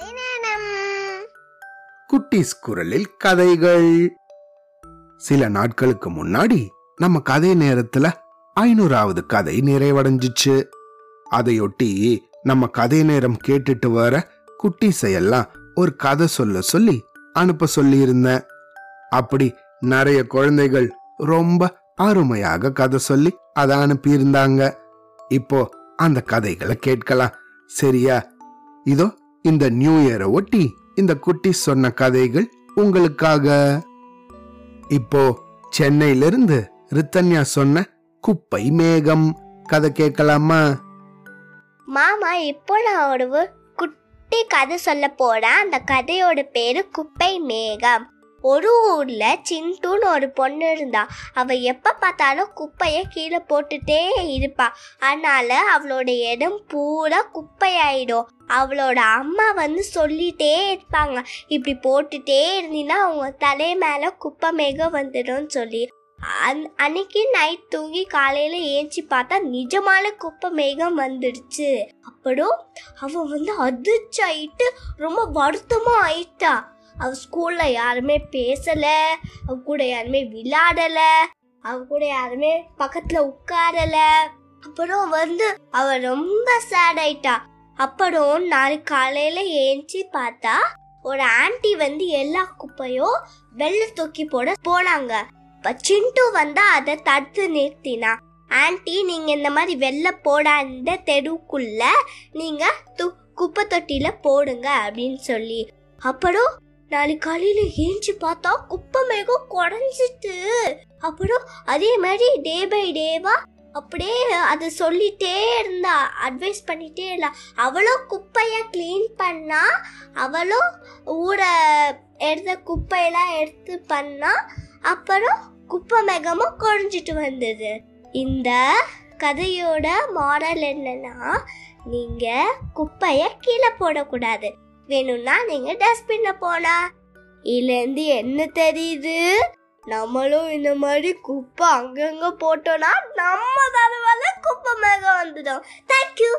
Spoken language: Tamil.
குட்டிஸ் குட்டீஸ் குரலில் கதைகள். சில நாட்களுக்கு முன்னாடி நம்ம கதை நேரத்துல ஐநூறாவது கதை நிறைவடைஞ்சிச்சு. அதையொட்டி நம்ம கதை நேரம் கேட்டுட்டு வர குட்டீஸையெல்லாம் ஒரு கதை சொல்ல சொல்லி அனுப்ப சொல்லியிருந்தேன். அப்படி நிறைய குழந்தைகள் ரொம்ப அருமையாக கதை சொல்லி அதை அனுப்பியிருந்தாங்க. இப்போ அந்த கதைகளை கேட்கலாம். சரியா? இதோ இந்த நியூ இயரை ஒட்டி இந்த குட்டி சொன்ன கதைகள் உங்களுக்காக. இப்போ சென்னையிலிருந்து ரித்தன்யா சொன்ன குப்பை மேகம். கதை கேட்கலாமா? மாமா இப்போ நான் ஒரு குட்டி கதை சொல்ல போறேன். அந்த கதையோட பேரு குப்பை மேகம். ஒரு ஊர்ல சிண்டுன்னு ஒரு பொண்ணு இருந்தா அவ எப்ப பார்த்தாலும் குப்பைய கீழே போட்டுட்டே இருப்பா. அதனால அவளோட இடம் பூரா குப்பையாயிடும். அவளோட அம்மா வந்து சொல்லிட்டே இருப்பாங்க. இப்படி போட்டுட்டே இருந்தீங்கன்னா அவங்க தலை மேல குப்பை மேகம் வந்துடும் சொல்லி. அன் அன்னைக்கு நைட் தூங்கி காலையில ஏஞ்சி பார்த்தா நிஜமான குப்பை மேகம் வந்துடுச்சு. அப்புறம் அவ வந்து அதிர்ச்சாயிட்டு ரொம்ப வருத்தமா ஆயிட்டா. அவ ஸ்கூல்ல யாருமே பேசல அவ கூட யாருமே விளையாடல அவ கூட யாருமே பக்கத்துல உட்காரல. அப்புறம் வந்து அவ ரொம்ப சேட் ஆயிட்டா. அப்புறம் நாளைக்கு காலையில ஏஞ்சி பார்த்தா ஒரு ஆன்ட்டி வந்து எல்லா குப்பையும் வெள்ளை தூக்கி போட போனாங்க. இப்போ சிண்டு வந்தா அதை தடுத்து நிறுத்தினா ஆன்ட்டி நீங்க இந்த மாதிரி வெள்ள போடாத தெருவுக்குள்ள நீங்க குப்பை தொட்டியில போடுங்க அப்படின்னு சொல்லி. அப்புறம் நாளைக்கு காலையில ஏஞ்சி பார்த்தா குப்பை மேகம் குறைஞ்சிட்டு அப்புறம் அதே மாதிரி டே பை டேவா அப்படியே அது சொல்லிட்டே இருந்தா அட்வைஸ் பண்ணிட்டே இருந்தா. அவளும் குப்பைய க்ளீன் பண்ணா அவளும் ஊரை எடுத்த குப்பையெல்லாம் எடுத்து பண்ணா அப்புறம் குப்பை மேகமும் குறைஞ்சிட்டு வந்தது. இந்த கதையோட மாடல் என்னன்னா நீங்க குப்பைய கீழே போடக்கூடாது. வேணும்னா நீங்க டஸ்ட்பின்ல போனா இதுலேருந்து என்ன தெரியுது? நம்மளும் இந்த மாதிரி குப்பை அங்கங்க போட்டோம்னா நம்ம தலைவல குப்பை மேகம் வந்துடும். தேங்க்யூ